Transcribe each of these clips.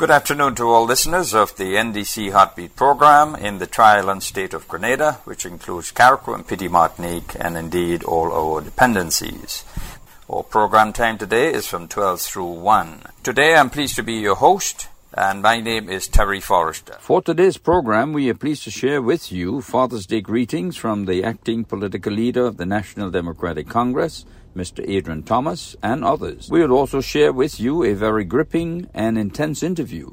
Good afternoon to all listeners of the NDC Heartbeat program in the tri-island state of Grenada, which includes Carriacou and Petite Martinique, and indeed all our dependencies. Our program time today is from 12 through 1. Today I'm pleased to be your host, and my name is Terry Forrester. For today's program, we are pleased to share with you Father's Day greetings from the acting political leader of the National Democratic Congress, Mr. Adrian Thomas, and others. We will also share with you a very gripping and intense interview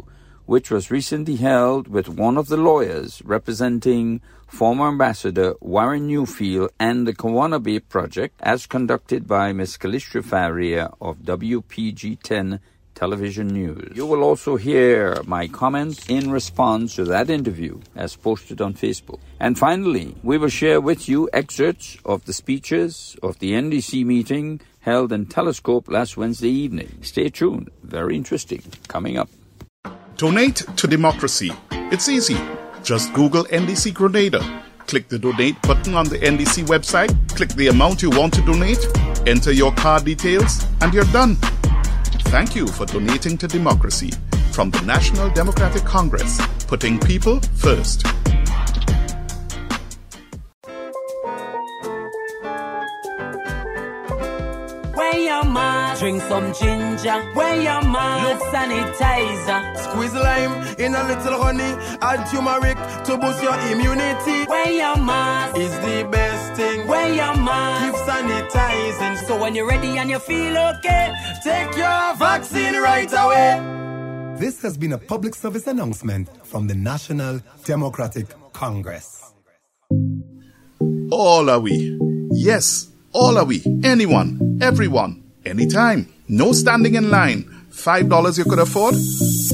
which was recently held with one of the lawyers representing former Ambassador Warren Newfield and the Kawana Bay Project, as conducted by Ms. Calistria Faria of WPG 10 Television News. You will also hear my comments in response to that interview as posted on Facebook. And finally, we will share with you excerpts of the speeches of the NDC meeting held in Telescope last Wednesday evening. Stay tuned. Very interesting. Coming up. Donate to democracy. It's easy. Just Google NDC Grenada. Click the donate button on the NDC website, click the amount you want to donate, enter your card details, and you're done. Thank you for donating to democracy from the National Democratic Congress, putting people first. Where your man? Drink some ginger. Where your man? Look sanitizer. Squeeze lime in a little honey. Add turmeric to boost your immunity. Where your man? Is the best thing. Where your man? Keep sanitizing. So when you're ready and you feel okay, take your vaccine right away. This has been a public service announcement from the National Democratic Congress. All are we? Yes, all are we? Anyone, everyone, anytime. No standing in line. Five dollars you could afford?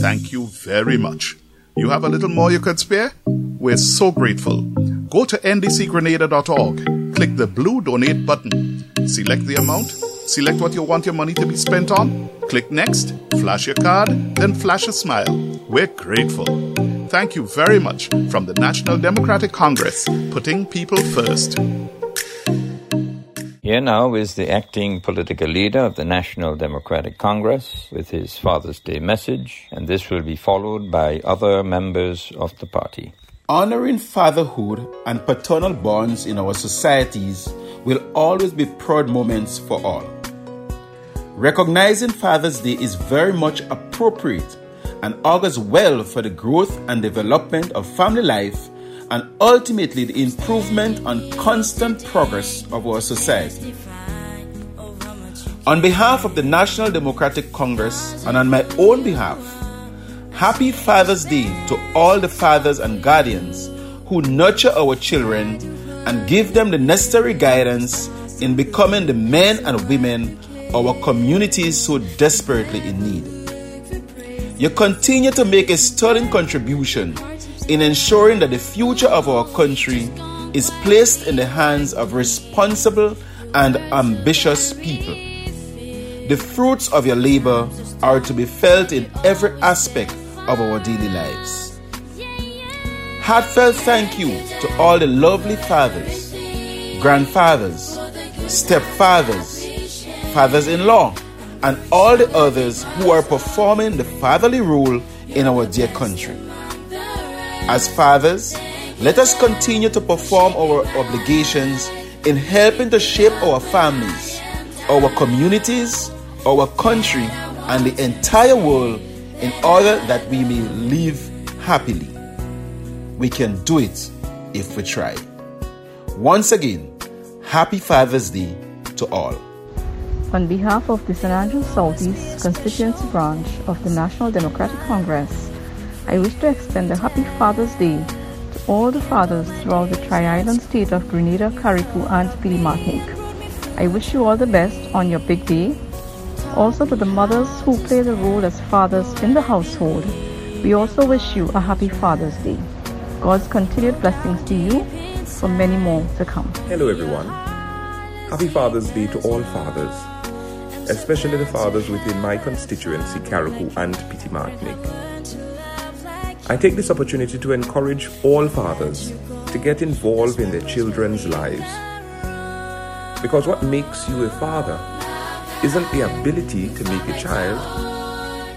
Thank you very much. You have a little more you could spare? We're so grateful. Go to ndcgrenada.org. Click the blue donate button. Select the amount. Select what you want your money to be spent on. Click next. Flash your card. Then flash a smile. We're grateful. Thank you very much from the National Democratic Congress, putting people first. Here now is the acting political leader of the National Democratic Congress with his Father's Day message, and this will be followed by other members of the party. Honoring fatherhood and paternal bonds in our societies will always be proud moments for all. Recognizing Father's Day is very much appropriate and augurs well for the growth and development of family life and ultimately the improvement and constant progress of our society. On behalf of the National Democratic Congress and on my own behalf, happy Father's Day to all the fathers and guardians who nurture our children and give them the necessary guidance in becoming the men and women our communities so desperately in need. You continue to make a sterling contribution in ensuring that the future of our country is placed in the hands of responsible and ambitious people. The fruits of your labor are to be felt in every aspect of our daily lives. Heartfelt thank you to all the lovely fathers, grandfathers, stepfathers, fathers in law, and all the others who are performing the fatherly role in our dear country. As fathers, let us continue to perform our obligations in helping to shape our families, our communities, our country, and the entire world in order that we may live happily. We can do it if we try. Once again, happy Father's Day to all. On behalf of the San Andrews Southeast Constituency Branch of the National Democratic Congress, I wish to extend a happy Father's Day to all the fathers throughout the Tri-Island state of Grenada, Carriacou, and Petite Martinique. I wish you all the best on your big day. Also to the mothers who play the role as fathers in the household, we also wish you a happy Father's Day. God's continued blessings to you for many more to come. Hello everyone. Happy Father's Day to all fathers, especially the fathers within my constituency, Carriacou and Petite Martinique. I take this opportunity to encourage all fathers to get involved in their children's lives. Because what makes you a father isn't the ability to make a child,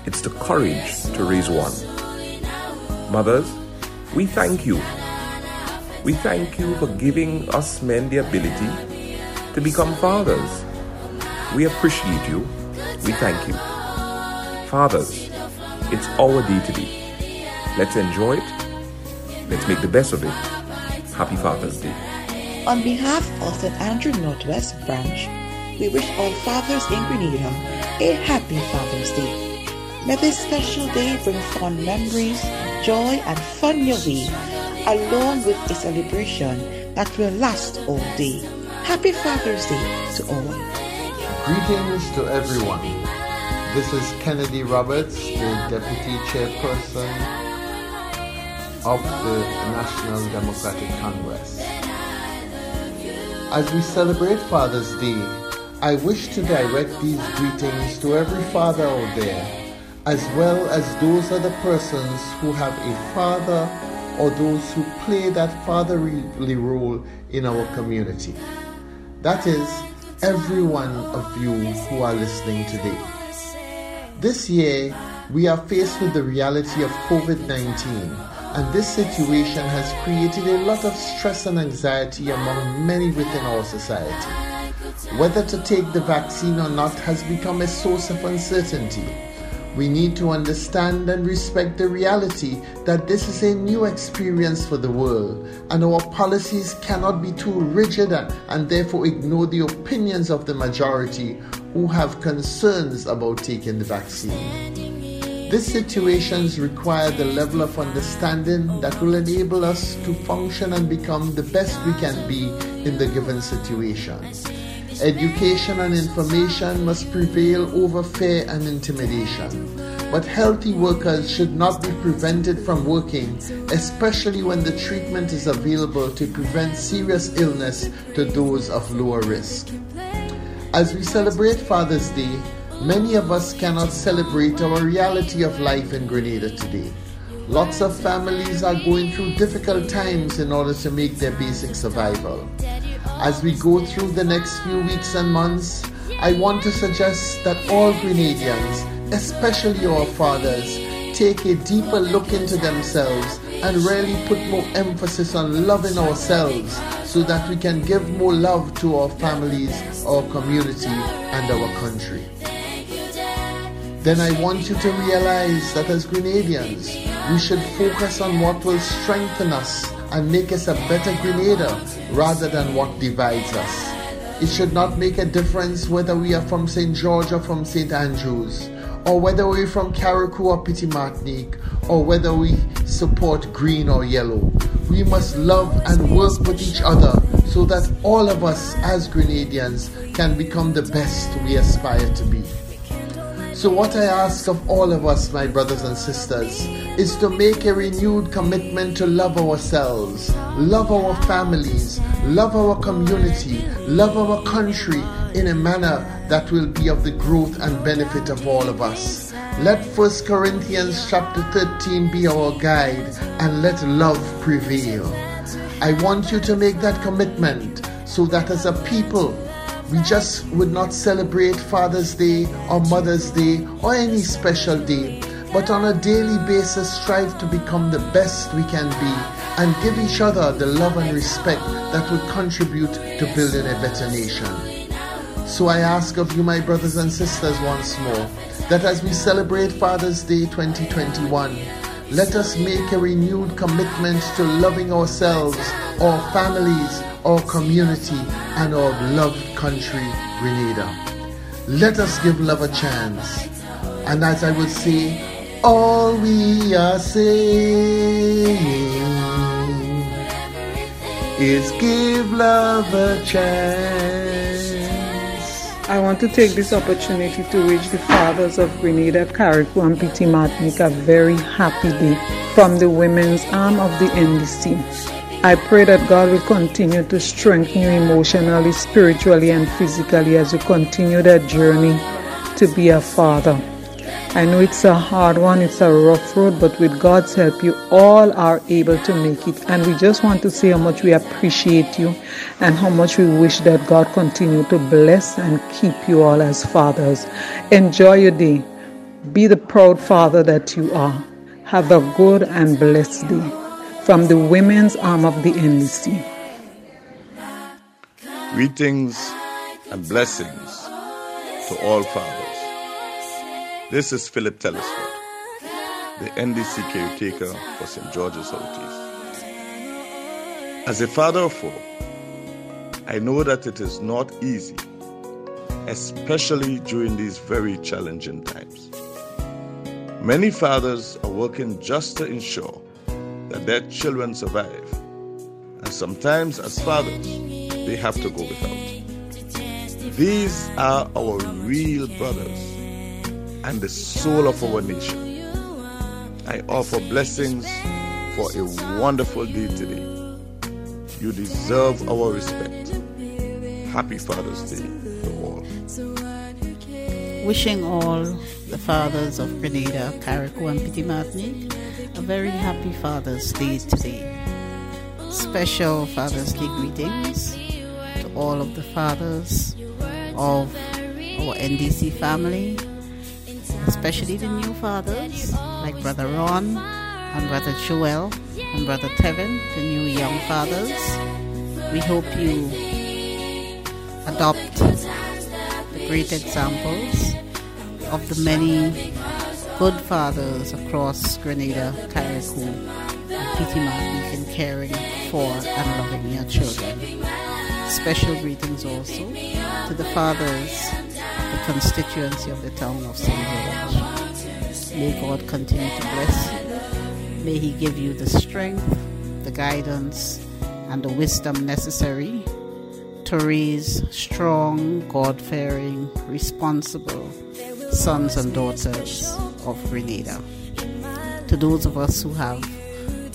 it's the courage to raise one. Mothers, we thank you. We thank you for giving us men the ability to become fathers. We appreciate you. We thank you. Fathers, it's our day today. Let's enjoy it. Let's make the best of it. Happy Father's Day. On behalf of St. Andrew Northwest Branch, we wish all fathers in Grenada a happy Father's Day. May this special day bring fond memories, joy, and fun your way, along with a celebration that will last all day. Happy Father's Day to all. Greetings to everyone. This is Kennedy Roberts, the Deputy Chairperson of the National Democratic Congress. As we celebrate Father's Day, I wish to direct these greetings to every father out there, as well as those other persons who have a father or those who play that fatherly role in our community. That is, every one of you who are listening today. This year, we are faced with the reality of COVID 19 and this situation has created a lot of stress and anxiety among many within our society. Whether to take the vaccine or not has become a source of uncertainty. We need to understand and respect the reality that this is a new experience for the world, and our policies cannot be too rigid and therefore ignore the opinions of the majority who have concerns about taking the vaccine. These situations require the level of understanding that will enable us to function and become the best we can be in the given situation. Education and information must prevail over fear and intimidation. But healthy workers should not be prevented from working, especially when the treatment is available to prevent serious illness to those of lower risk. As we celebrate Father's Day, Many of us cannot celebrate our reality of life in Grenada today. Lots of families are going through difficult times in order to make their basic survival. As we go through the next few weeks and months, I want to suggest that all Grenadians, especially our fathers, take a deeper look into themselves and really put more emphasis on loving ourselves so that we can give more love to our families, our community, and our country then I want you to realize that as Grenadians, we should focus on what will strengthen us and make us a better Grenada rather than what divides us. It should not make a difference whether we are from St. George or from St. Andrews, or whether we're from Carriacou or Petit Martinique, or whether we support green or yellow. We must love and work with each other so that all of us as Grenadians can become the best we aspire to be. So, what I ask of all of us, my brothers and sisters, is to make a renewed commitment to love ourselves, love our families, love our community, love our country in a manner that will be of the growth and benefit of all of us. Let 1 Corinthians chapter 13 be our guide and let love prevail. I want you to make that commitment so that as a people we just would not celebrate Father's Day or Mother's Day or any special day, but on a daily basis strive to become the best we can be and give each other the love and respect that would contribute to building a better nation. So I ask of you, my brothers and sisters, once more, that as we celebrate Father's Day 2021, let us make a renewed commitment to loving ourselves, our families, our community, and our beloved country, Grenada. Let us give love a chance. And as I would say, all we are saying is give love a chance. I want to take this opportunity to wish the fathers of Grenada, Carriacou, and Petite Martinique a very happy day from the women's arm of the NDC. I pray that God will continue to strengthen you emotionally, spiritually, and physically as you continue that journey to be a father. I know it's a hard one, it's a rough road, but with God's help, you all are able to make it. And we just want to say how much we appreciate you and how much we wish that God continue to bless and keep you all as fathers. Enjoy your day. Be the proud father that you are. Have a good and blessed day. From the women's arm of the NDC. Greetings and blessings to all fathers. This is Philip Telesford, the NDC caretaker for St. George's Southeast. As a father of four, I know that it is not easy, especially during these very challenging times. Many fathers are working just to ensure that their children survive, and sometimes, as fathers, they have to go without. These are our real brothers and the soul of our nation. I offer blessings for a wonderful day today. You deserve our respect. Happy Father's Day to all. Wishing all the fathers of Grenada, Carriacou, and Petit Martinique a very happy Father's Day today. Special Father's Day greetings to all of the fathers of our NDC family, especially the new fathers like Brother Ron and Brother Joel and Brother Tevin, the new young fathers. We hope you adopt the great examples of the many good fathers across Grenada, Carriacou, and Martinique in caring for and loving your children. Special greetings also to the fathers of the constituency of the town of St. George. May God continue to bless you. May He give you the strength, the guidance, and the wisdom necessary to raise strong, God fearing, responsible sons and daughters of Grenada. To those of us who have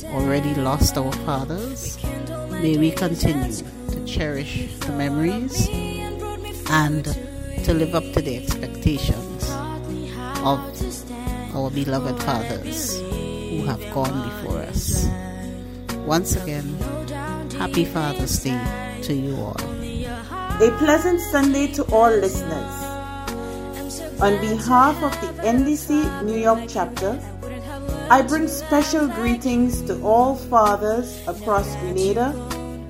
already lost our fathers, may we continue to cherish the memories and to live up to the expectations of our beloved fathers who have gone before us. Once again, happy Father's Day to you all. A pleasant Sunday to all listeners. On behalf of the NDC New York chapter, I bring special greetings to all fathers across Grenada,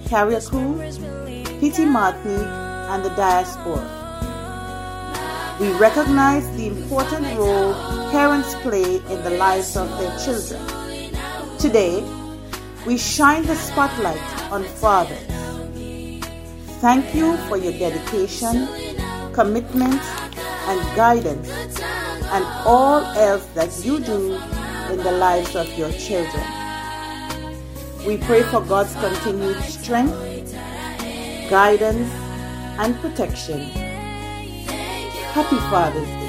Carriacou, Petit Martinique, and the diaspora. We recognize the important role parents play in the lives of their children. Today, we shine the spotlight on fathers. Thank you for your dedication, commitment, and guidance, and all else that you do in the lives of your children. We pray for God's continued strength, guidance, and protection. Happy Father's Day.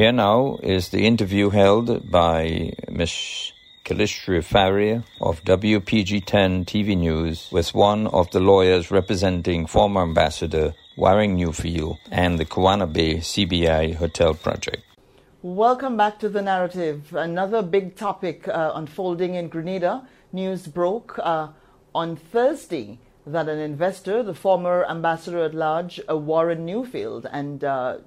Here now is the interview held by Ms. Calistria Faria of WPG10 TV News with one of the lawyers representing former Ambassador Warren Newfield and the Kawana Bay CBI Hotel project. Welcome back to the narrative. Another big topic uh, unfolding in Grenada. News broke uh, on Thursday that an investor, the former ambassador at large, uh, Warren Newfield, and uh,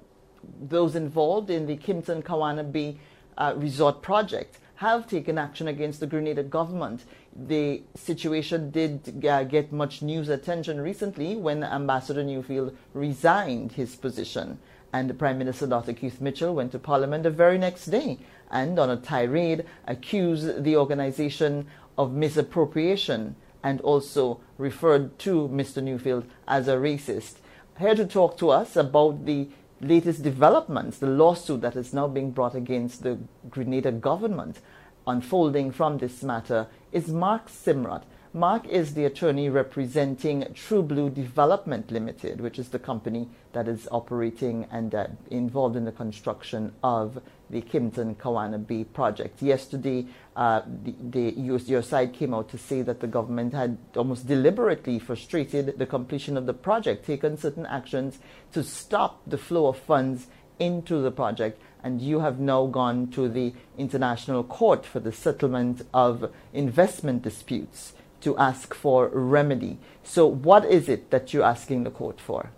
those involved in the Kimpton Kawana Bay uh, resort project have taken action against the Grenada government. The situation did uh, get much news attention recently when Ambassador Newfield resigned his position. And Prime Minister Dr. Keith Mitchell went to Parliament the very next day and, on a tirade, accused the organization of misappropriation and also referred to Mr. Newfield as a racist. Here to talk to us about the latest developments, the lawsuit that is now being brought against the Grenada government unfolding from this matter, is Mark Simrat. Mark is the attorney representing True Blue Development Limited, which is the company that is operating and uh, involved in the construction of the Kimpton Kawana Bay project. Yesterday, uh, the, the, your, your side came out to say that the government had almost deliberately frustrated the completion of the project, taken certain actions to stop the flow of funds into the project, and you have now gone to the International Court for the Settlement of Investment Disputes to ask for remedy. So, what is it that you're asking the court for?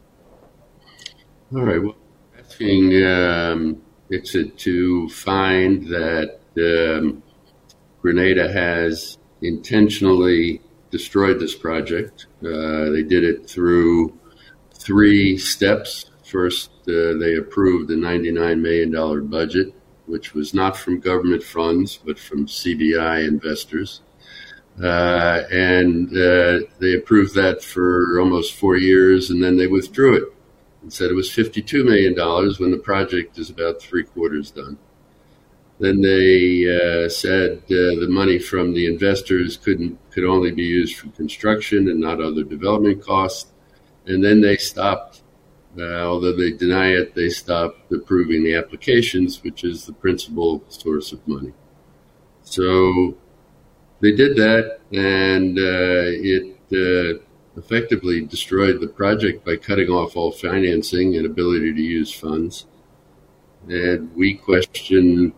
All right. Well, asking um, it's to find that um, Grenada has intentionally destroyed this project. Uh, they did it through three steps. First, uh, they approved the $99 million budget, which was not from government funds, but from CBI investors. Uh, and uh, they approved that for almost four years, and then they withdrew it and said it was $52 million when the project is about three quarters done. Then they uh, said uh, the money from the investors couldn't could only be used for construction and not other development costs. And then they stopped, uh, although they deny it, they stopped approving the applications, which is the principal source of money. So they did that, and uh, it uh, effectively destroyed the project by cutting off all financing and ability to use funds. And we question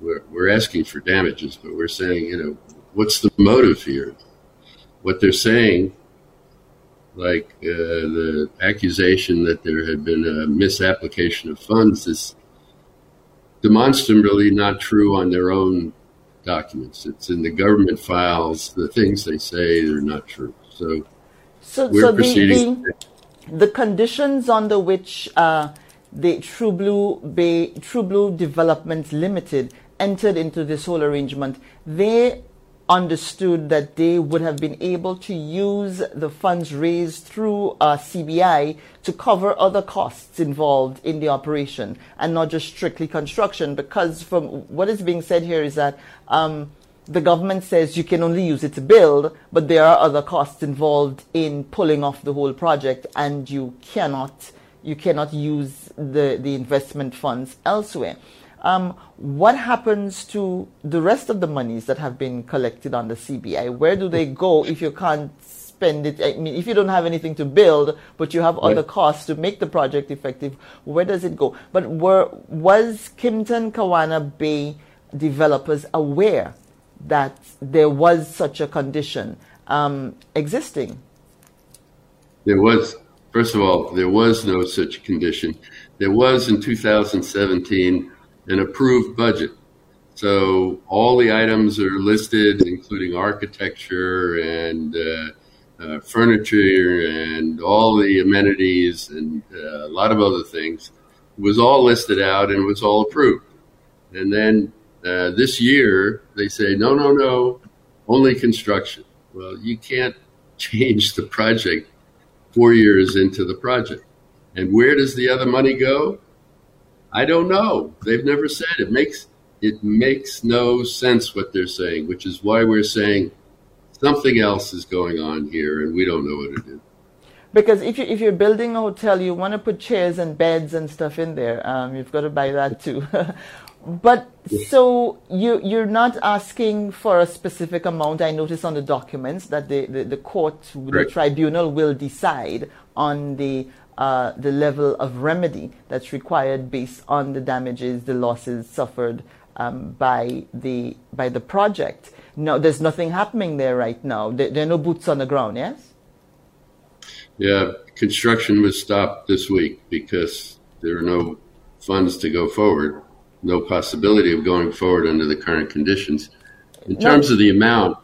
we're, we're asking for damages, but we're saying, you know, what's the motive here? What they're saying, like uh, the accusation that there had been a misapplication of funds, is demonstrably not true on their own documents. It's in the government files. The things they say are not true. So, so, so. The, the, the, conditions under which uh, the True Blue Bay True Blue Development Limited entered into this whole arrangement, they understood that they would have been able to use the funds raised through uh, CBI to cover other costs involved in the operation and not just strictly construction. Because from what is being said here is that um, the government says you can only use it to build, but there are other costs involved in pulling off the whole project, and you cannot you cannot use the, the investment funds elsewhere. Um, what happens to the rest of the monies that have been collected on the CBI? Where do they go if you can't spend it? I mean, if you don't have anything to build, but you have other costs to make the project effective, where does it go? But were, was Kimpton Kawana Bay developers aware that there was such a condition um, existing? There was, first of all, there was no such condition. There was in 2017 an approved budget. So all the items are listed, including architecture and uh, uh, furniture and all the amenities and uh, a lot of other things. It was all listed out and was all approved. And then uh, this year they say, no, no, no, only construction. Well, you can't change the project four years into the project. And where does the other money go? I don't know. They've never said it makes it makes no sense what they're saying, which is why we're saying something else is going on here and we don't know what it is. Because if you if you're building a hotel, you want to put chairs and beds and stuff in there. Um, you've got to buy that too. but so you you're not asking for a specific amount. I notice on the documents that the the, the court, the tribunal, will decide on the uh, the level of remedy that's required based on the damages, the losses suffered um, by the by the project. No, there's nothing happening there right now. There, there, are no boots on the ground. Yes. Yeah, construction was stopped this week because there are no funds to go forward. No possibility of going forward under the current conditions. In terms no. of the amount,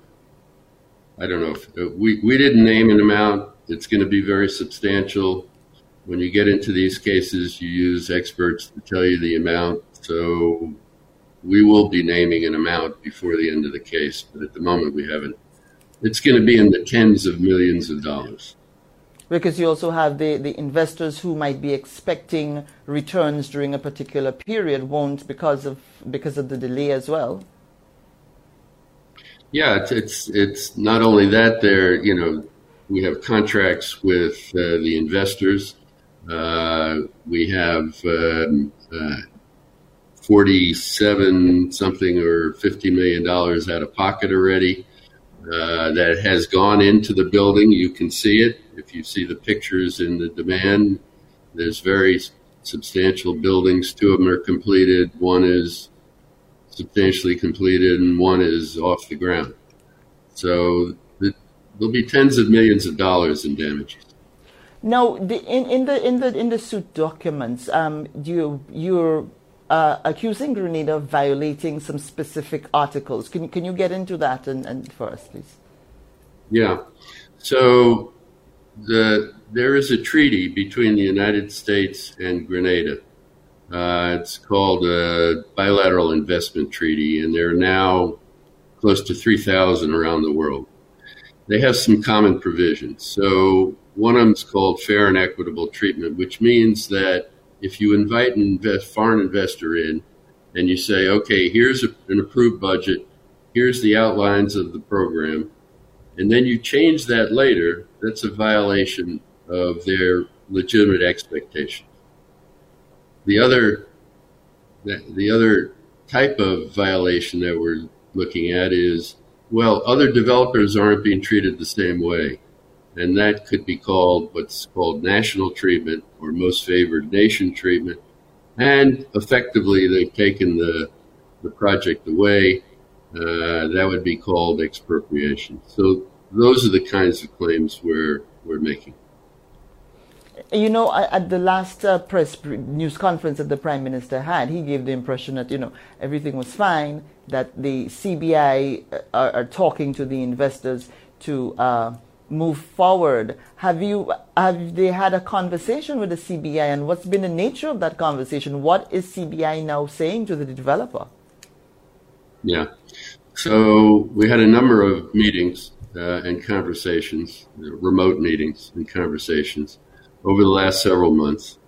I don't know if uh, we we didn't name an amount. It's going to be very substantial when you get into these cases, you use experts to tell you the amount. So we will be naming an amount before the end of the case, but at the moment we haven't. It's going to be in the tens of millions of dollars. Because you also have the, the investors who might be expecting returns during a particular period won't because of because of the delay as well. Yeah, it's it's, it's not only that. There, you know, we have contracts with uh, the investors uh, we have um, uh, 47 something or 50 million dollars out of pocket already uh, that has gone into the building. You can see it if you see the pictures in the demand. There's very substantial buildings. Two of them are completed. One is substantially completed, and one is off the ground. So there'll be tens of millions of dollars in damages. Now, the, in, in the in the in the suit documents, um, you you're uh, accusing Grenada of violating some specific articles. Can you can you get into that and, and for us, please? Yeah. So the there is a treaty between the United States and Grenada. Uh, it's called a bilateral investment treaty, and there are now close to 3,000 around the world. They have some common provisions. So one of them is called fair and equitable treatment, which means that if you invite an invest, foreign investor in and you say, okay, here's a, an approved budget, here's the outlines of the program, and then you change that later, that's a violation of their legitimate expectations. The other, the, the other type of violation that we're looking at is, well, other developers aren't being treated the same way and that could be called what's called national treatment or most favored nation treatment. And effectively, they've taken the, the project away. Uh, that would be called expropriation. So those are the kinds of claims we're, we're making. You know, at the last uh, press news conference that the Prime Minister had, he gave the impression that, you know, everything was fine, that the CBI uh, are, are talking to the investors to uh, move forward. Have you have they had a conversation with the CBI and what's been the nature of that conversation? What is CBI now saying to the developer? Yeah. So we had a number of meetings uh, and conversations, remote meetings and conversations over the last several months.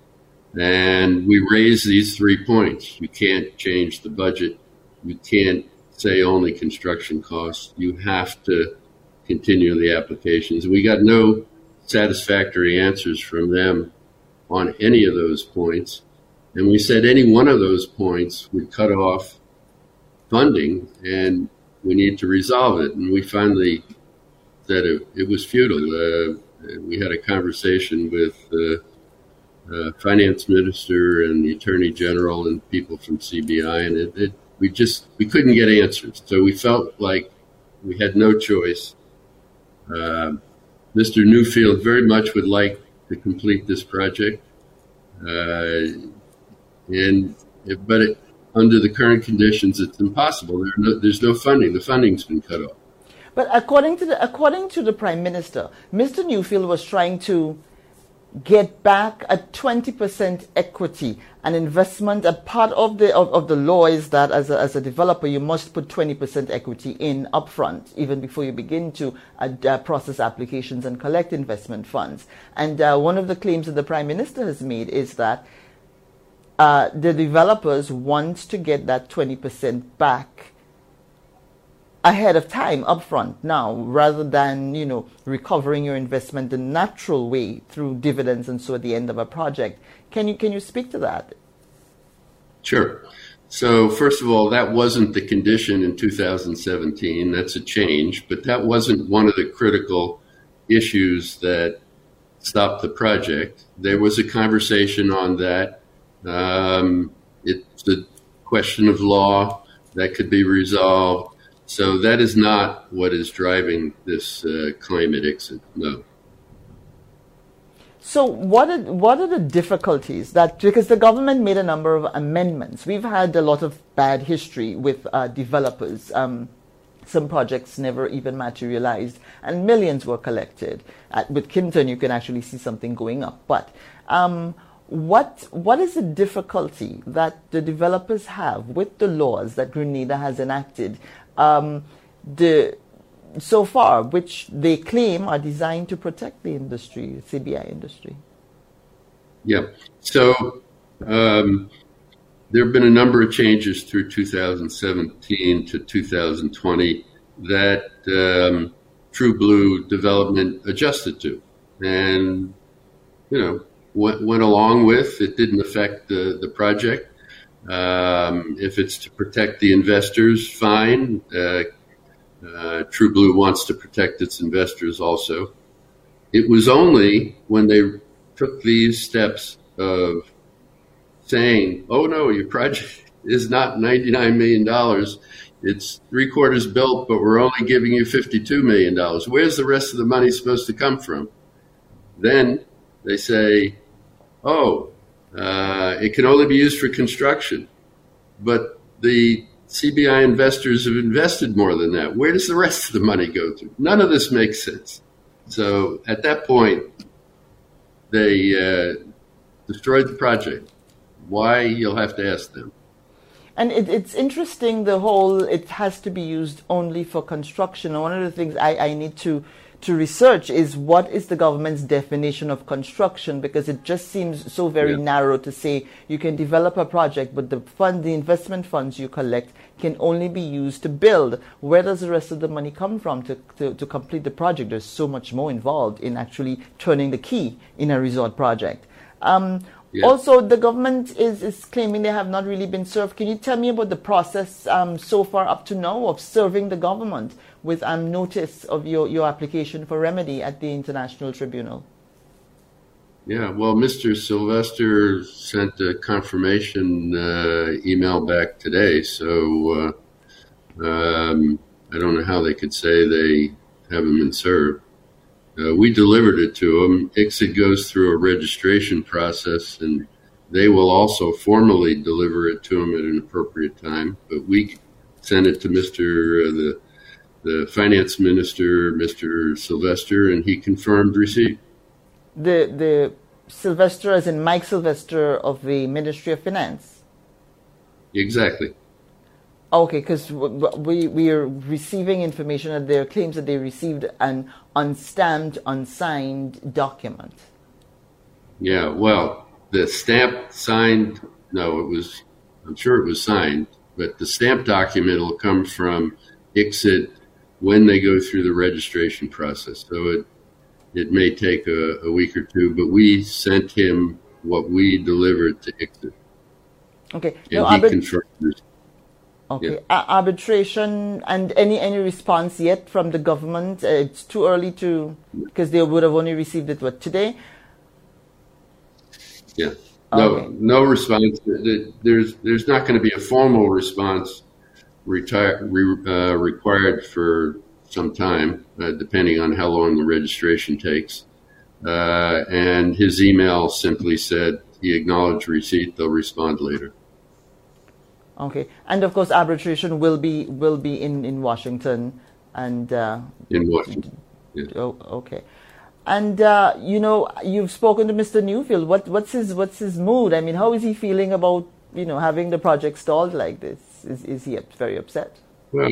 And we raised these three points. You can't change the budget. You can't say only construction costs. You have to continue the applications. We got no satisfactory answers from them on any of those points. And we said any one of those points would cut off funding and we need to resolve it. And we finally said it, it was futile. Uh, we had a conversation with the uh, finance minister and the attorney general and people from CBI, and it, it, we just we couldn't get answers. So we felt like we had no choice uh, Mr. Newfield very much would like to complete this project, uh, and but it, under the current conditions, it's impossible. There no, there's no funding. The funding's been cut off. But according to the according to the prime minister, Mr. Newfield was trying to get back a 20% equity an investment a part of the of, of the law is that as a, as a developer you must put 20% equity in upfront even before you begin to uh, process applications and collect investment funds and uh, one of the claims that the prime minister has made is that uh, the developers want to get that 20% back ahead of time upfront now rather than you know recovering your investment the natural way through dividends and so at the end of a project. Can you can you speak to that? Sure. So first of all that wasn't the condition in 2017 that's a change but that wasn't one of the critical issues that stopped the project. There was a conversation on that um, it's a question of law that could be resolved so that is not what is driving this uh, climate exit. No. So what are, what are the difficulties that because the government made a number of amendments. We've had a lot of bad history with uh, developers. Um, some projects never even materialized, and millions were collected. At, with Kimpton, you can actually see something going up. But um, what what is the difficulty that the developers have with the laws that Grenada has enacted um, the so far, which they claim are designed to protect the industry, CBI industry. Yeah. So um, there have been a number of changes through 2017 to 2020 that um, True Blue development adjusted to, and you know went, went along with. It didn't affect the the project. Um, if it's to protect the investors, fine. Uh, uh, True Blue wants to protect its investors also. It was only when they took these steps of saying, "Oh no, your project is not ninety nine million dollars. It's three quarters built, but we're only giving you fifty two million dollars. Where's the rest of the money supposed to come from?" Then they say, "Oh, uh, it can only be used for construction," but the CBI investors have invested more than that. Where does the rest of the money go to? None of this makes sense. So at that point, they uh, destroyed the project. Why? You'll have to ask them. And it, it's interesting the whole it has to be used only for construction. One of the things I, I need to to research is what is the government's definition of construction because it just seems so very yeah. narrow to say you can develop a project but the fund the investment funds you collect can only be used to build. Where does the rest of the money come from to, to, to complete the project? There's so much more involved in actually turning the key in a resort project. Um, yeah. Also, the government is, is claiming they have not really been served. Can you tell me about the process um, so far up to now of serving the government with um, notice of your, your application for remedy at the International Tribunal? Yeah, well, Mr. Sylvester sent a confirmation uh, email back today, so uh, um, I don't know how they could say they haven't been served. Uh, we delivered it to them. ICSID goes through a registration process, and they will also formally deliver it to them at an appropriate time. But we sent it to Mr. Uh, the the finance minister, Mr. Sylvester, and he confirmed receipt. The the Sylvester, as in Mike Sylvester of the Ministry of Finance. Exactly. Okay, because we we are receiving information that there are claims that they received an unstamped, unsigned document. Yeah, well, the stamp signed. No, it was. I'm sure it was signed, but the stamp document will come from ICSID when they go through the registration process. So it it may take a, a week or two, but we sent him what we delivered to ICSID. Okay. And no, he confirmed Okay. Yeah. arbitration and any any response yet from the government? Uh, it's too early to because they would have only received it what today. Yeah. No, okay. no response. There's there's not going to be a formal response retire, re, uh, required for some time, uh, depending on how long the registration takes. Uh, and his email simply said he acknowledged receipt. They'll respond later. Okay, and of course, arbitration will be will be in in Washington, and uh, in Washington. Yeah. Oh, okay. And uh, you know, you've spoken to Mr. Newfield. What what's his what's his mood? I mean, how is he feeling about you know having the project stalled like this? Is is he very upset? Well,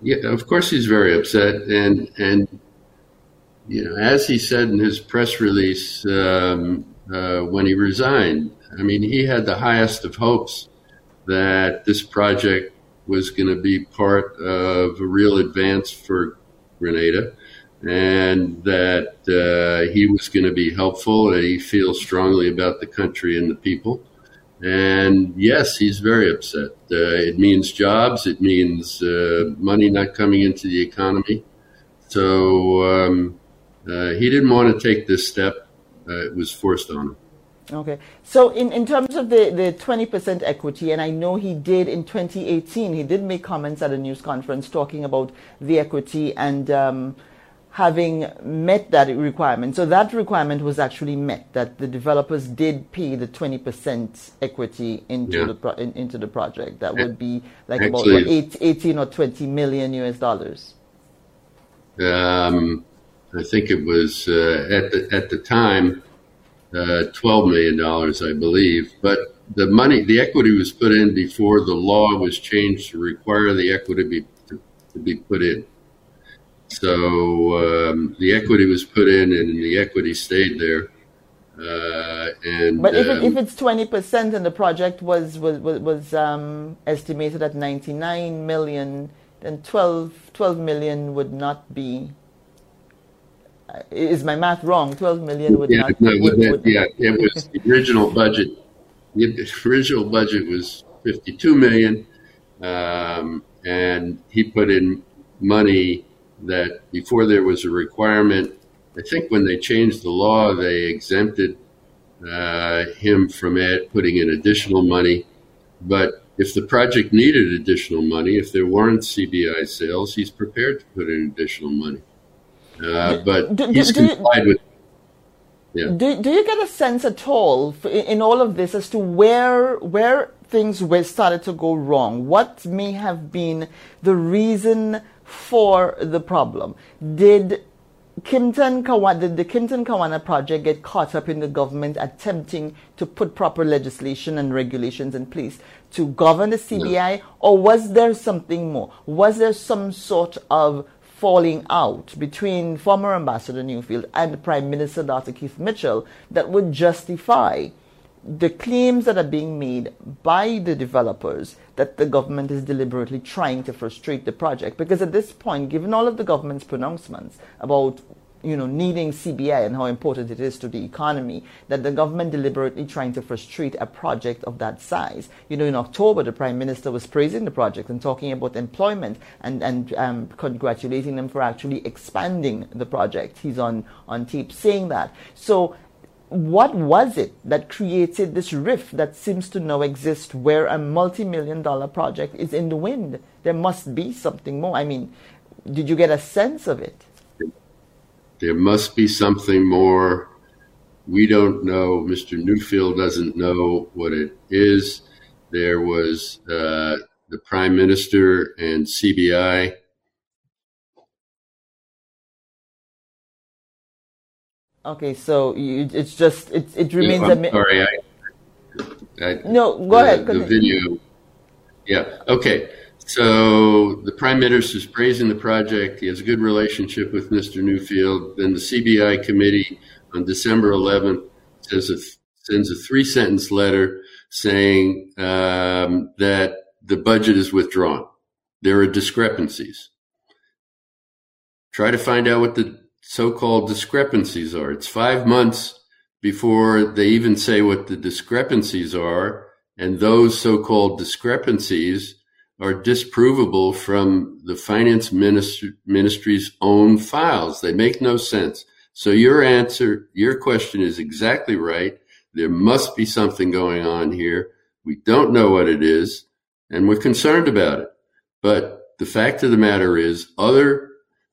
yeah, of course he's very upset, and and you know, as he said in his press release um, uh, when he resigned, I mean, he had the highest of hopes that this project was going to be part of a real advance for Grenada and that uh, he was going to be helpful and he feels strongly about the country and the people. And yes, he's very upset. Uh, it means jobs, it means uh, money not coming into the economy. So um, uh, he didn't want to take this step, uh, it was forced on him. Okay. So in, in terms of the, the 20% equity, and I know he did in 2018, he did make comments at a news conference talking about the equity and um, having met that requirement. So that requirement was actually met, that the developers did pay the 20% equity into, yeah. the, pro- in, into the project. That would be like actually, about eight, 18 or 20 million US dollars. Um, I think it was uh, at, the, at the time uh, $12 million, I believe. But the money, the equity was put in before the law was changed to require the equity be, to, to be put in. So um, the equity was put in, and the equity stayed there. Uh, and but if, um, it, if it's twenty percent, and the project was was was, was um, estimated at ninety nine million, then 12, 12 million would not be is my math wrong? Twelve million would yeah, not. No, would, would, yeah, it was the original budget. The original budget was fifty-two million, um, and he put in money that before there was a requirement. I think when they changed the law, they exempted uh, him from Ed putting in additional money. But if the project needed additional money, if there weren't CBI sales, he's prepared to put in additional money. Uh, but do, he's do, complied with. Yeah. Do, do you get a sense at all in all of this as to where where things were started to go wrong? What may have been the reason for the problem? Did Kawana, did the Kimpton Kawana project get caught up in the government attempting to put proper legislation and regulations in place to govern the CBI, or was there something more? Was there some sort of falling out between former Ambassador Newfield and Prime Minister Dr. Keith Mitchell that would justify the claims that are being made by the developers that the government is deliberately trying to frustrate the project. Because at this point, given all of the government's pronouncements about you know, needing CBI and how important it is to the economy, that the government deliberately trying to frustrate a project of that size. You know, in October, the Prime Minister was praising the project and talking about employment and, and um, congratulating them for actually expanding the project. He's on, on tape saying that. So, what was it that created this rift that seems to now exist where a multi million dollar project is in the wind? There must be something more. I mean, did you get a sense of it? There must be something more. We don't know. Mr. Newfield doesn't know what it is. There was uh, the Prime Minister and CBI. Okay, so you, it's just it, it remains. I'm a, sorry, I, I, no, go the, ahead. The video. Yeah. Okay. So the prime minister is praising the project. He has a good relationship with Mr. Newfield. Then the CBI committee on December 11th says a, sends a three sentence letter saying um, that the budget is withdrawn. There are discrepancies. Try to find out what the so called discrepancies are. It's five months before they even say what the discrepancies are. And those so called discrepancies are disprovable from the finance ministry, ministry's own files. They make no sense. So your answer, your question is exactly right. There must be something going on here. We don't know what it is, and we're concerned about it. But the fact of the matter is, other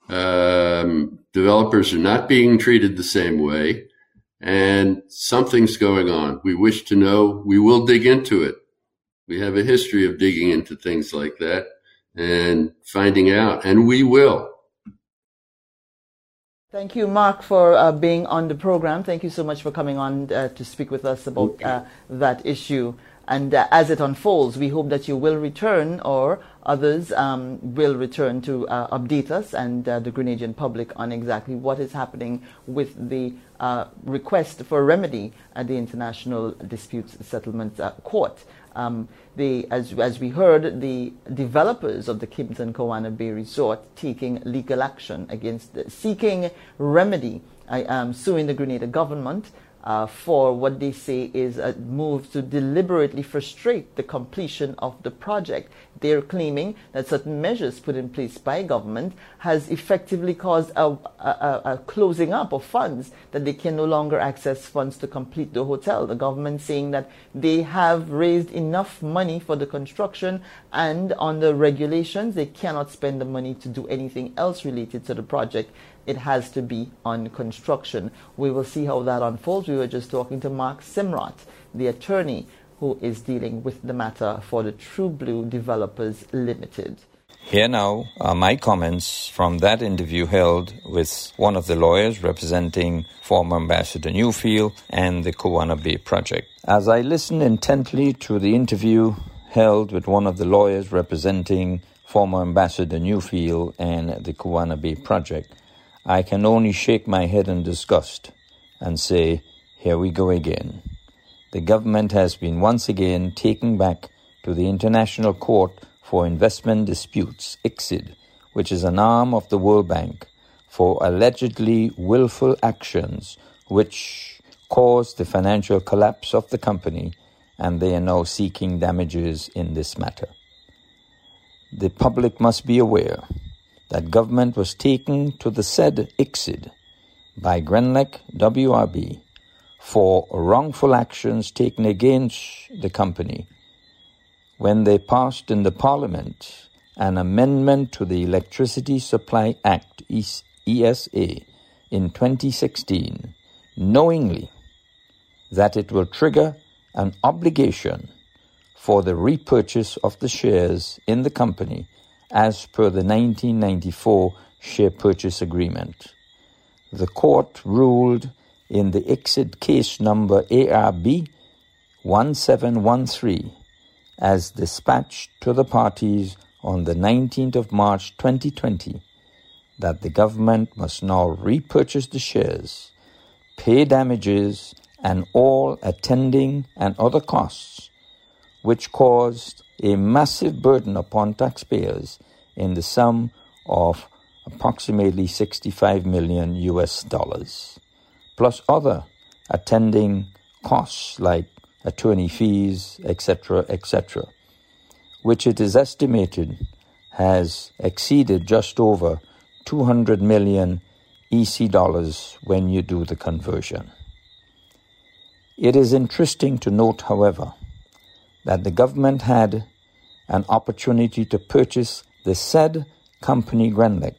um, developers are not being treated the same way, and something's going on. We wish to know. We will dig into it. We have a history of digging into things like that and finding out, and we will. Thank you, Mark, for uh, being on the program. Thank you so much for coming on uh, to speak with us about uh, that issue. And uh, as it unfolds, we hope that you will return or others um, will return to uh, update us and uh, the Grenadian public on exactly what is happening with the request for remedy at the International Disputes Settlement Court. Um, the, as, as we heard, the developers of the Kimpton Kawana Bay Resort taking legal action against, seeking remedy, I, um, suing the Grenada government uh, for what they say is a move to deliberately frustrate the completion of the project. They're claiming that certain measures put in place by government has effectively caused a, a, a, closing up of funds that they can no longer access funds to complete the hotel. The government saying that they have raised enough money for the construction and on the regulations they cannot spend the money to do anything else related to the project it has to be on construction. We will see how that unfolds. We were just talking to Mark Simrot, the attorney who is dealing with the matter for the True Blue Developers Limited. Here now are my comments from that interview held with one of the lawyers representing former Ambassador Newfield and the Kawana Bay project. As I listened intently to the interview held with one of the lawyers representing former Ambassador Newfield and the Kawana Bay project, I can only shake my head in disgust and say, here we go again. The government has been once again taken back to the International Court for Investment Disputes, ICSID, which is an arm of the World Bank, for allegedly willful actions which caused the financial collapse of the company, and they are now seeking damages in this matter. The public must be aware that government was taken to the said ICSID by Grenlec WRB for wrongful actions taken against the company when they passed in the Parliament an amendment to the Electricity Supply Act ESA in 2016, knowingly that it will trigger an obligation for the repurchase of the shares in the company as per the 1994 share purchase agreement. The court ruled in the ICSID case number ARB 1713 as dispatched to the parties on the 19th of March 2020 that the government must now repurchase the shares, pay damages, and all attending and other costs, which caused a massive burden upon taxpayers in the sum of approximately 65 million US dollars, plus other attending costs like attorney fees, etc., etc., which it is estimated has exceeded just over 200 million EC dollars when you do the conversion. It is interesting to note, however, that the government had an opportunity to purchase the said company Grenlec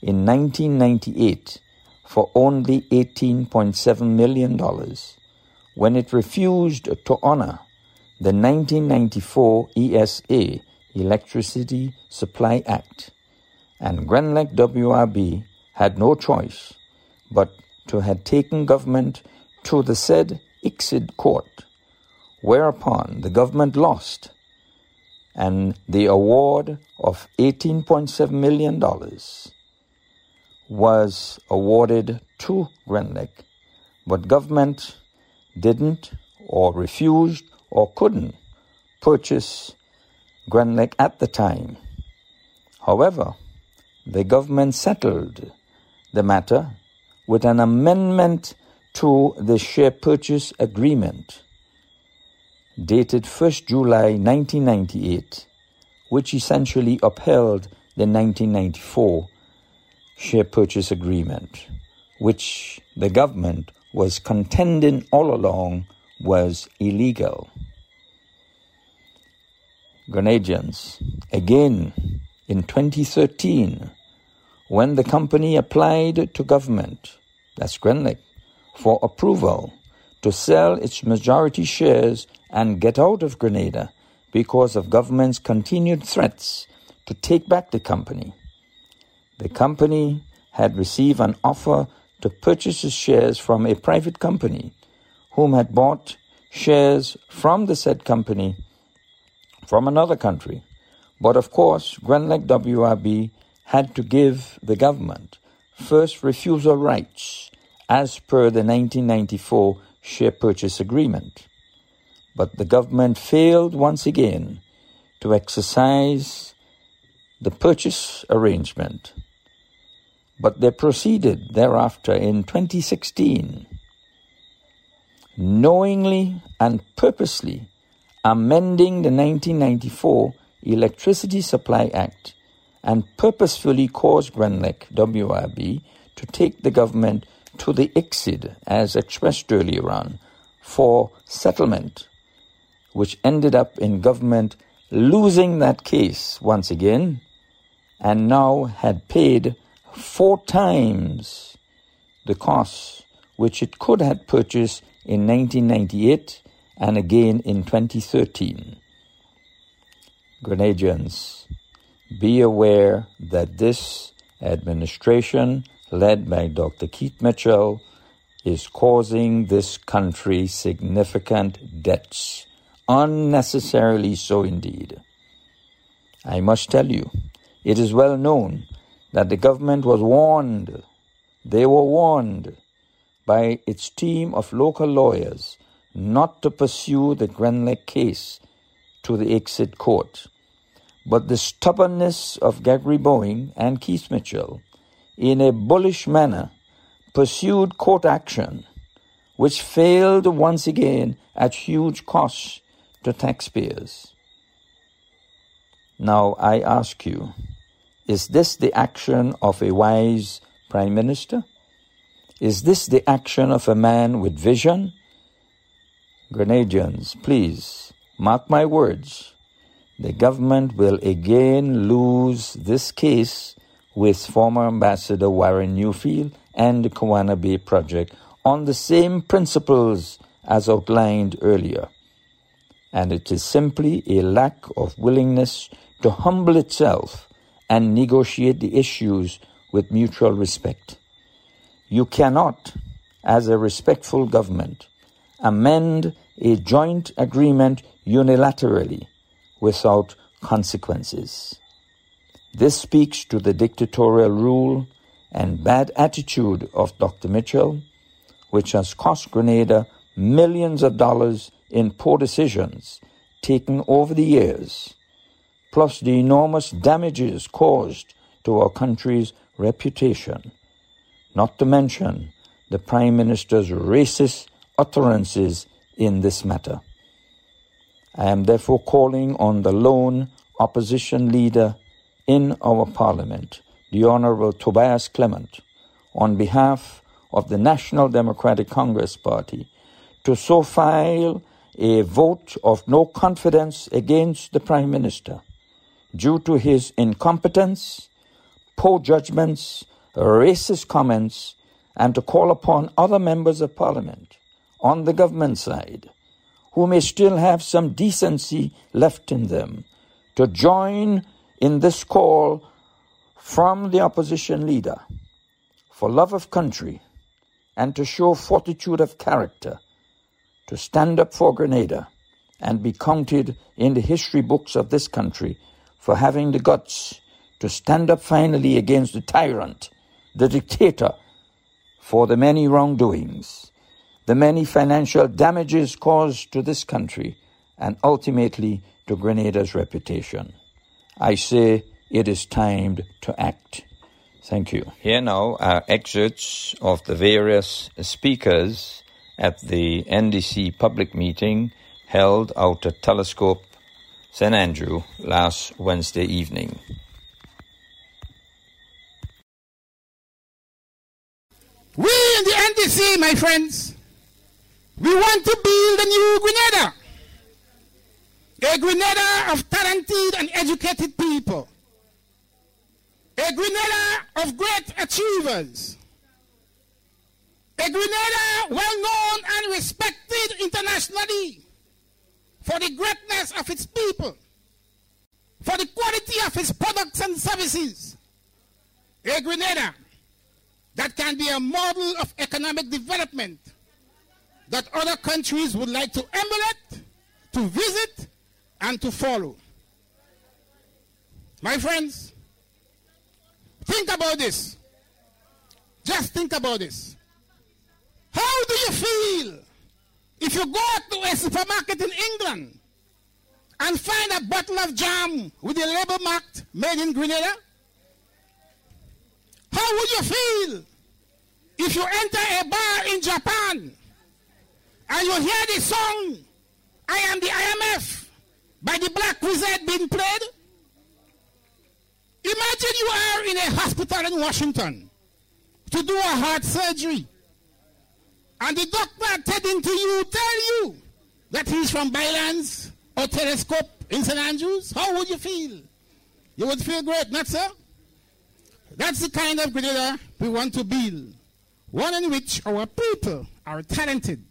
in 1998 for only $18.7 million when it refused to honor the 1994 ESA Electricity Supply Act and Grenlec WRB had no choice but to have taken government to the said ICSID court, whereupon the government lost, and the award of $18.7 million was awarded to Grenlec, but government didn't or refused or couldn't purchase Grenlec at the time. However, the government settled the matter with an amendment to the share purchase agreement dated 1st July 1998, which essentially upheld the 1994 share purchase agreement, which the government was contending all along was illegal. Grenadians, again in 2013, when the company applied to government, that's Grenlec, for approval to sell its majority shares and get out of Grenada because of government's continued threats to take back the company. The company had received an offer to purchase its shares from a private company whom had bought shares from the said company from another country. But of course, Grenlec WRB had to give the government first refusal rights as per the 1994 share purchase agreement. But the government failed once again to exercise the purchase arrangement. But they proceeded thereafter in 2016, knowingly and purposely amending the 1994 Electricity Supply Act and purposefully caused Grenlec WRB to take the government to the ICSID, as expressed earlier on, for settlement, which ended up in government losing that case once again and now had paid four times the cost which it could have purchased in 1998 and again in 2013. Grenadians, be aware that this administration, led by Dr. Keith Mitchell, is causing this country significant debts, unnecessarily so indeed. I must tell you, it is well known that the government was warned, they were warned by its team of local lawyers not to pursue the Grenlec case to the ICSID court. But the stubbornness of Gregory Bowen and Keith Mitchell, in a bullish manner, pursued court action, which failed once again at huge cost to taxpayers. Now I ask you, is this the action of a wise prime minister? Is this the action of a man with vision Grenadians, please mark my words. The government will again lose this case with former Ambassador Warren Newfield and the Kawana Bay project on the same principles as outlined earlier. And it is simply a lack of willingness to humble itself and negotiate the issues with mutual respect. You cannot, as a respectful government, amend a joint agreement unilaterally without consequences. This speaks to the dictatorial rule and bad attitude of Dr. Mitchell, which has cost Grenada millions of dollars in poor decisions taken over the years, plus the enormous damages caused to our country's reputation, not to mention the Prime Minister's racist utterances in this matter. I am therefore calling on the lone opposition leader in our Parliament, the Honourable Tobias Clement, on behalf of the National Democratic Congress Party, to so file a vote of no confidence against the Prime Minister due to his incompetence, poor judgments, racist comments, and to call upon other members of Parliament on the government side who may still have some decency left in them to join in this call from the opposition leader for love of country and to show fortitude of character to stand up for Grenada and be counted in the history books of this country for having the guts to stand up finally against the tyrant, the dictator, for the many wrongdoings, the many financial damages caused to this country, and ultimately to Grenada's reputation. I say it is time to act. Thank you. Here now are excerpts of the various speakers at the NDC public meeting held out at Telescope St. Andrew last Wednesday evening. We in the NDC, my friends, we want to build a new Grenada. A Grenada of talented and educated people. A Grenada of great achievers. A Grenada well known and respected internationally for the greatness of its people, for the quality of its products and services. A Grenada that can be a model of economic development that other countries would like to emulate, to visit, and to follow. My friends, think about this. Just think about this. How do you feel if you go to a supermarket in England and find a bottle of jam with the label marked made in Grenada? How would you feel if you enter a bar in Japan and you hear the song I am the IMF by the Black Wizard being played? Imagine you are in a hospital in Washington to do a heart surgery. And the doctor attending to you tell you that he's from Bylands or Telescope in St. Andrews. How would you feel? You would feel great, not so? That's the kind of Grenada we want to build. One in which our people are talented,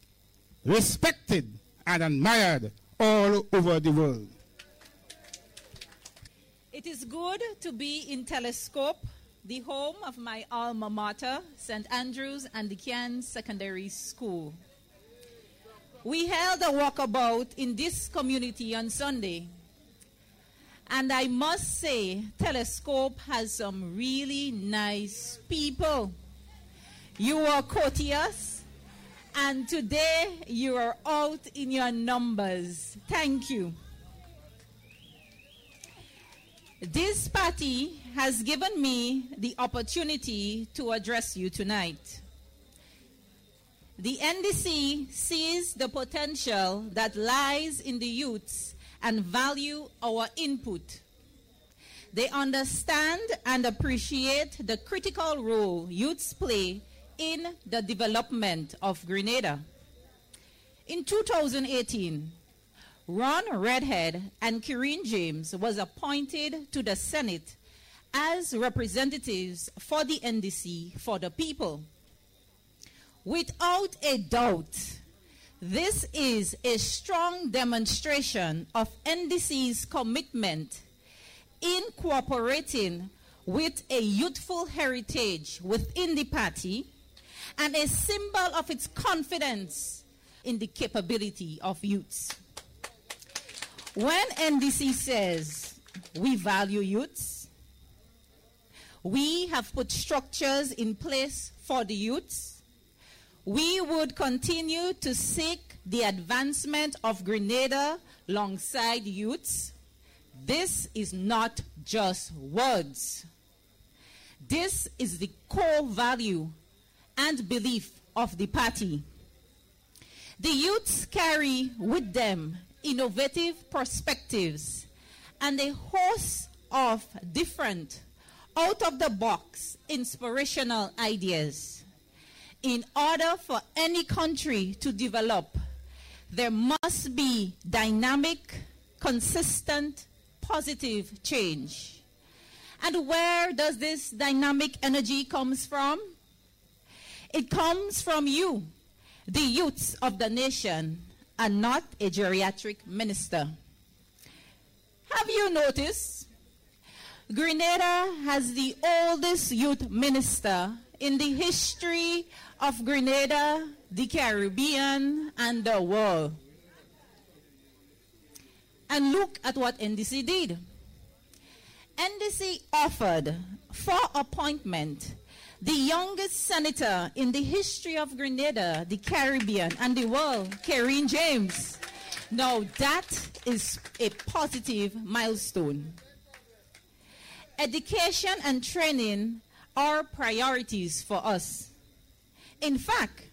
respected, and admired all over the world. It is good to be in Telescope, the home of my alma mater, St. Andrews and Anglican Secondary School. We held a walkabout in this community on Sunday. And I must say, Telescope has some really nice people. You are courteous, and today you are out in your numbers. Thank you. This party has given me the opportunity to address you tonight. The NDC sees the potential that lies in the youths and value our input. They understand and appreciate the critical role youths play in the development of Grenada. In 2018, Ron Redhead and Kerryne James was appointed to the Senate as representatives for the NDC for the people. Without a doubt, this is a strong demonstration of NDC's commitment in cooperating with a youthful heritage within the party and a symbol of its confidence in the capability of youths. When NDC says we value youths, we have put structures in place for the youths. We would continue to seek the advancement of Grenada alongside youths. This is not just words. This is the core value and belief of the party. The youths carry with them innovative perspectives and a host of different, out of the box, inspirational ideas. In order for any country to develop, there must be dynamic, consistent, positive change. And where does this dynamic energy comes from? It comes from you, the youths of the nation, and not a geriatric minister. Have you noticed? Grenada has the oldest youth minister in the history of Grenada, the Caribbean, and the world. And look at what NDC did. NDC offered for appointment the youngest senator in the history of Grenada, the Caribbean, and the world, Kerryne James. Now, that is a positive milestone. Education and training are priorities for us. In fact,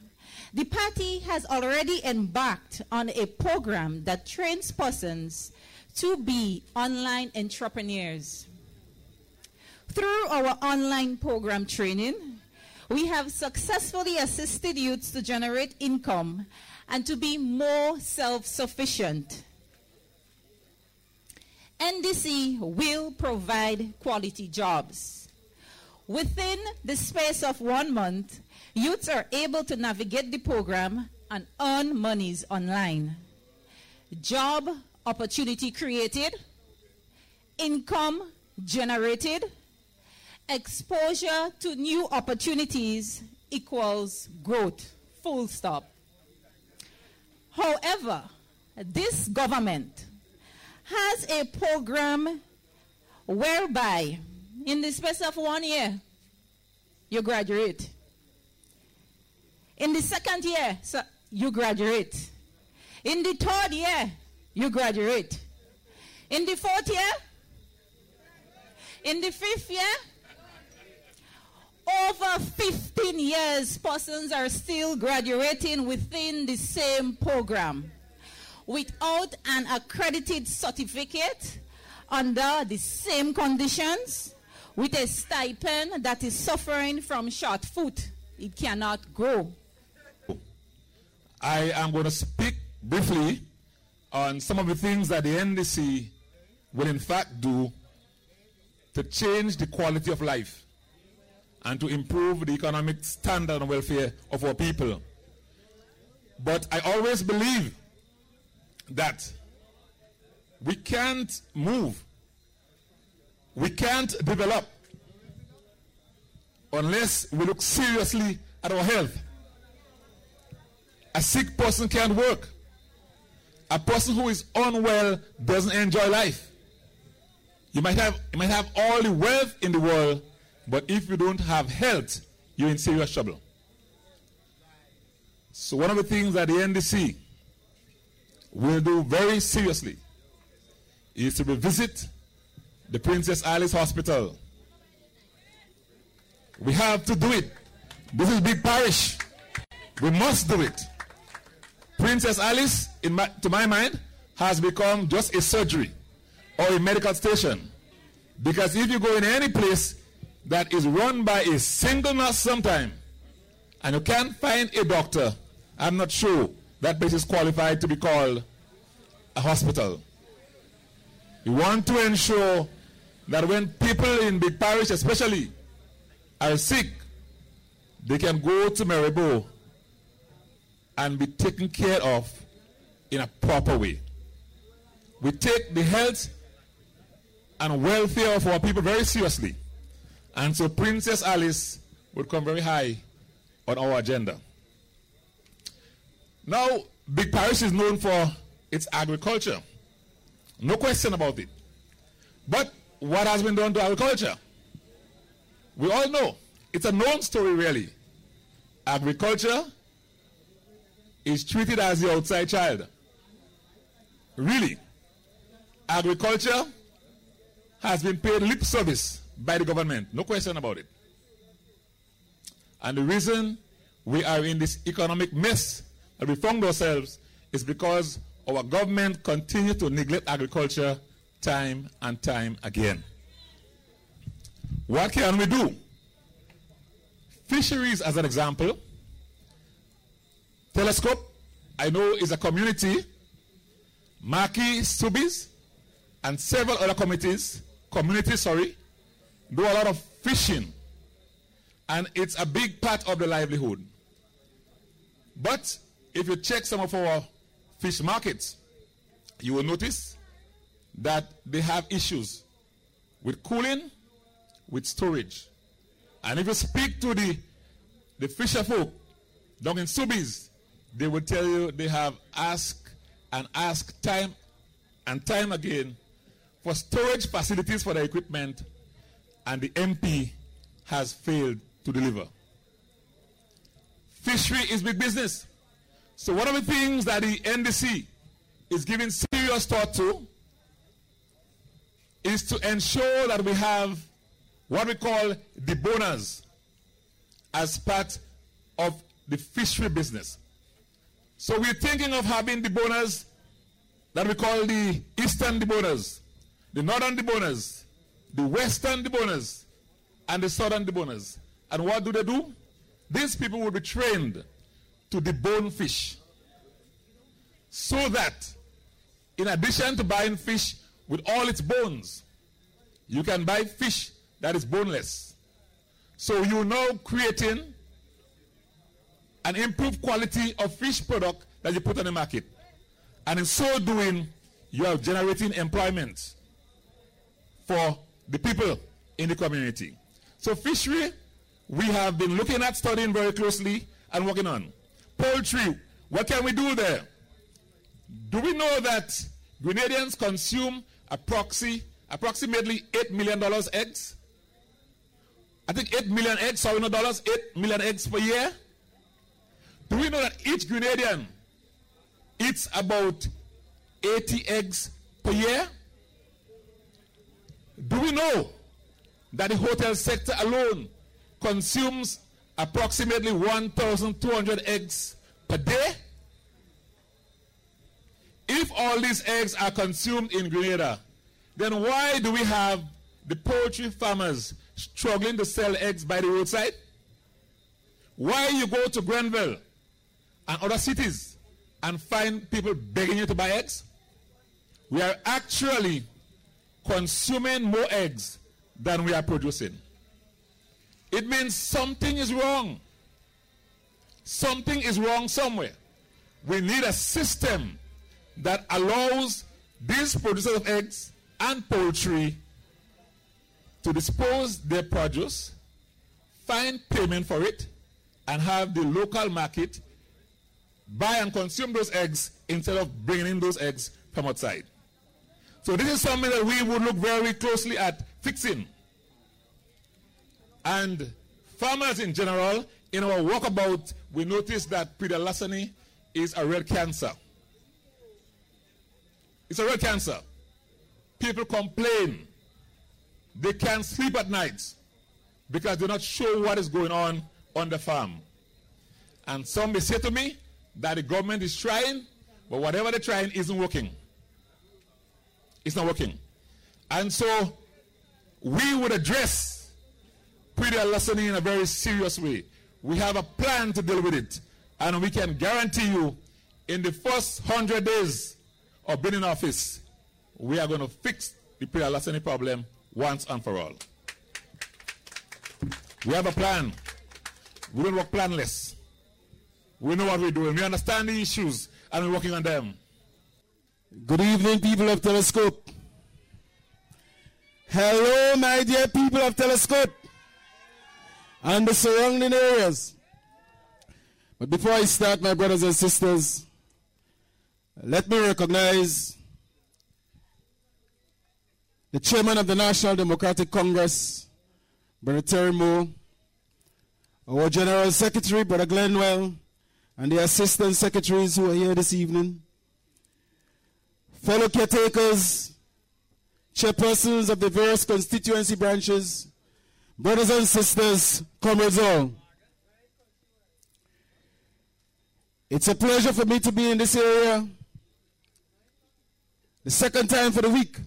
the party has already embarked on a program that trains persons to be online entrepreneurs. Through our online program training, we have successfully assisted youths to generate income and to be more self sufficient. NDC will provide quality jobs. Within the space of one month, youths are able to navigate the program and earn monies online. Job opportunity created, income generated, exposure to new opportunities equals growth. Full stop. However, this government has a program whereby, in the space of one year, you graduate. In the second year, so you graduate. In the third year, you graduate. In the fourth year, in the fifth year, over 15 years, persons are still graduating within the same program without an accredited certificate under the same conditions with a stipend that is suffering from short foot. It cannot grow. I am going to speak briefly on some of the things that the NDC will in fact do to change the quality of life and to improve the economic standard and welfare of our people. But I always believe that we can't move, we can't develop unless we look seriously at our health. A sick person can't work. A person who is unwell doesn't enjoy life. You might have you might have all the wealth in the world, but if you don't have health, you're in serious trouble. So one of the things that the NDC will do very seriously is to revisit the Princess Alice Hospital. We have to do it. This is big parish. We must do it. Princess Alice, in my, to my mind, has become just a surgery or a medical station. Because if you go in any place that is run by a single nurse sometime and you can't find a doctor, I'm not sure that place is qualified to be called a hospital. We want to ensure that when people in big parish especially are sick, they can go to Mirabeau and be taken care of in a proper way. We take the health and welfare of our people very seriously. And so Princess Alice would come very high on our agenda. Now, Big Parish is known for its agriculture. No question about it. But what has been done to agriculture? We all know. It's a known story, really. Agriculture is treated as the outside child. Really. Agriculture has been paid lip service by the government. No question about it. And the reason we are in this economic mess we found ourselves is because our government continues to neglect agriculture time and time again. What can we do? Fisheries, as an example. Telescope, I know, is a community. Marquis Soubise and several other committees, communities, sorry, do a lot of fishing. And it's a big part of the livelihood. But if you check some of our fish markets, you will notice that they have issues with cooling, with storage. And if you speak to the, the fisher folk down in Soubise, they will tell you they have asked and asked time and time again for storage facilities for the equipment, and the MP has failed to deliver. Fishery is big business. So, one of the things that the NDC is giving serious thought to is to ensure that we have what we call the bonus as part of the fishery business. So we're thinking of having the bonus that we call the eastern deboners, the northern deboners, the western deboners, and the southern deboners. And what do they do? These people will be trained to debone fish so that in addition to buying fish with all its bones, you can buy fish that is boneless. So you're now creating an improved quality of fish product that you put on the market. And in so doing, you are generating employment for the people in the community. So fishery, we have been looking at studying very closely and working on. Poultry, what can we do there? Do we know that Grenadians consume approximately approximately $8 million eggs? I think 8 million eggs, sorry, no dollars, 8 million eggs per year. Do we know that each Grenadian eats about 80 eggs per year? Do we know that the hotel sector alone consumes approximately 1,200 eggs per day? If all these eggs are consumed in Grenada, then why do we have the poultry farmers struggling to sell eggs by the roadside? Why you go to Grenville and other cities and find people begging you to buy eggs? We are actually consuming more eggs than we are producing. It means something is wrong. Something is wrong somewhere. We need a system that allows these producers of eggs and poultry to dispose their produce, find payment for it, and have the local market buy and consume those eggs instead of bringing in those eggs from outside. So this is something that we would look very closely at fixing. And farmers in general, in our walkabout, we noticed that praedial larceny is a rare cancer. It's a rare cancer. People complain. They can't sleep at night because they're not sure what is going on on the farm. And some may say to me that the government is trying, but whatever they're trying isn't working. It's not working. And so we would address praedial larceny in a very serious way. We have a plan to deal with it. And we can guarantee you in the first 100 days of being in office, we are going to fix the praedial larceny problem once and for all. We have a plan. We don't work planless. We know what we're doing. We understand the issues and we're working on them. Good evening, people of Telescope. Hello, my dear people of Telescope and the surrounding areas. But before I start, my brothers and sisters, let me recognize the chairman of the National Democratic Congress, Brother Terry Moore, our General Secretary, Brother Glenwell, and the Assistant Secretaries who are here this evening, fellow caretakers, chairpersons of the various constituency branches, brothers and sisters, comrades all. It's a pleasure for me to be in this area the second time for the week.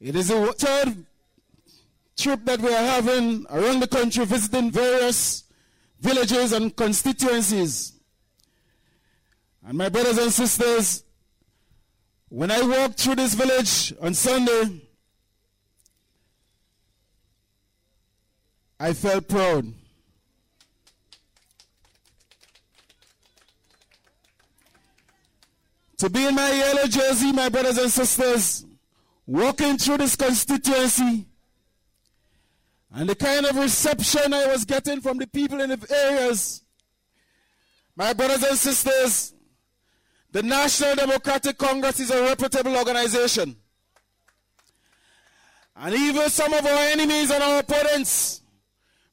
It is a third trip that we are having around the country visiting various villages and constituencies. And my brothers and sisters, when I walked through this village on Sunday, I felt proud. To be in my yellow jersey, my brothers and sisters, walking through this constituency, and the kind of reception I was getting from the people in the areas, my brothers and sisters, the National Democratic Congress is a reputable organization. And even some of our enemies and our opponents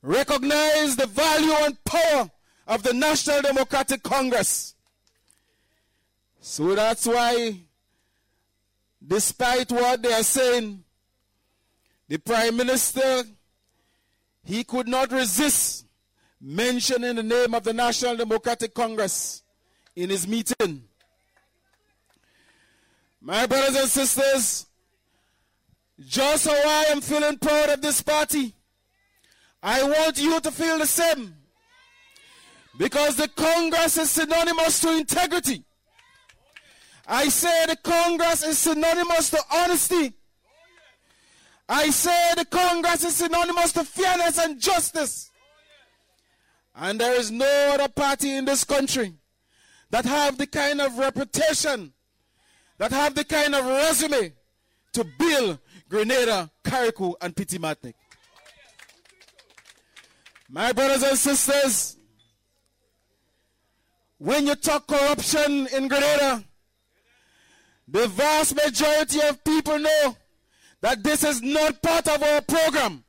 recognize the value and power of the National Democratic Congress. So that's why, despite what they are saying, the Prime Minister, he could not resist mentioning the name of the National Democratic Congress in his meeting. My brothers and sisters, just how I am feeling proud of this party, I want you to feel the same. Because the Congress is synonymous to integrity. I say the Congress is synonymous to honesty. I say the Congress is synonymous to fairness and justice. And there is no other party in this country that have the kind of reputation, that have the kind of resume to build Grenada, Carriacou, and Petite Martinique. My brothers and sisters, when you talk corruption in Grenada, the vast majority of people know that this is not part of our program.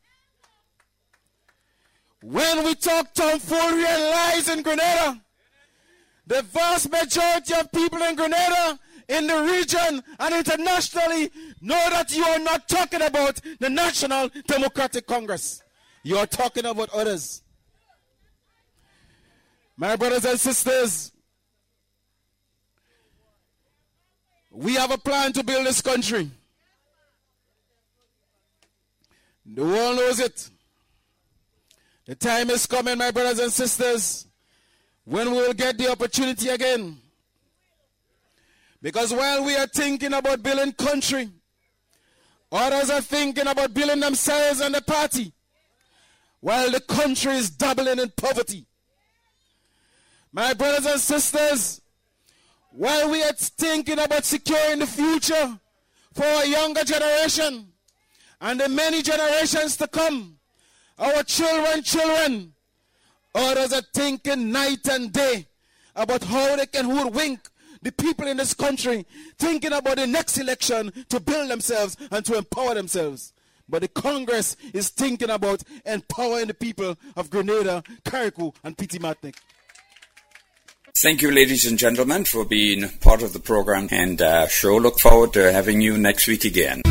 When we talk tomfoolery and lies in Grenada, the vast majority of people in Grenada, in the region, and internationally know that you are not talking about the National Democratic Congress. You are talking about others. My brothers and sisters, we have a plan to build this country. The world knows it. The time is coming, my brothers and sisters, when we will get the opportunity again. Because while we are thinking about building country, others are thinking about building themselves and the party, while the country is doubling in poverty. My brothers and sisters, while we are thinking about securing the future for a younger generation, and the many generations to come, our children, children, others are thinking night and day about how they can hoodwink the people in this country, thinking about the next election to build themselves and to empower themselves. But the Congress is thinking about empowering the people of Grenada, Carriacou, and Petite Martinique. Thank you, ladies and gentlemen, for being part of the program, and uh, sure look forward to having you next week again.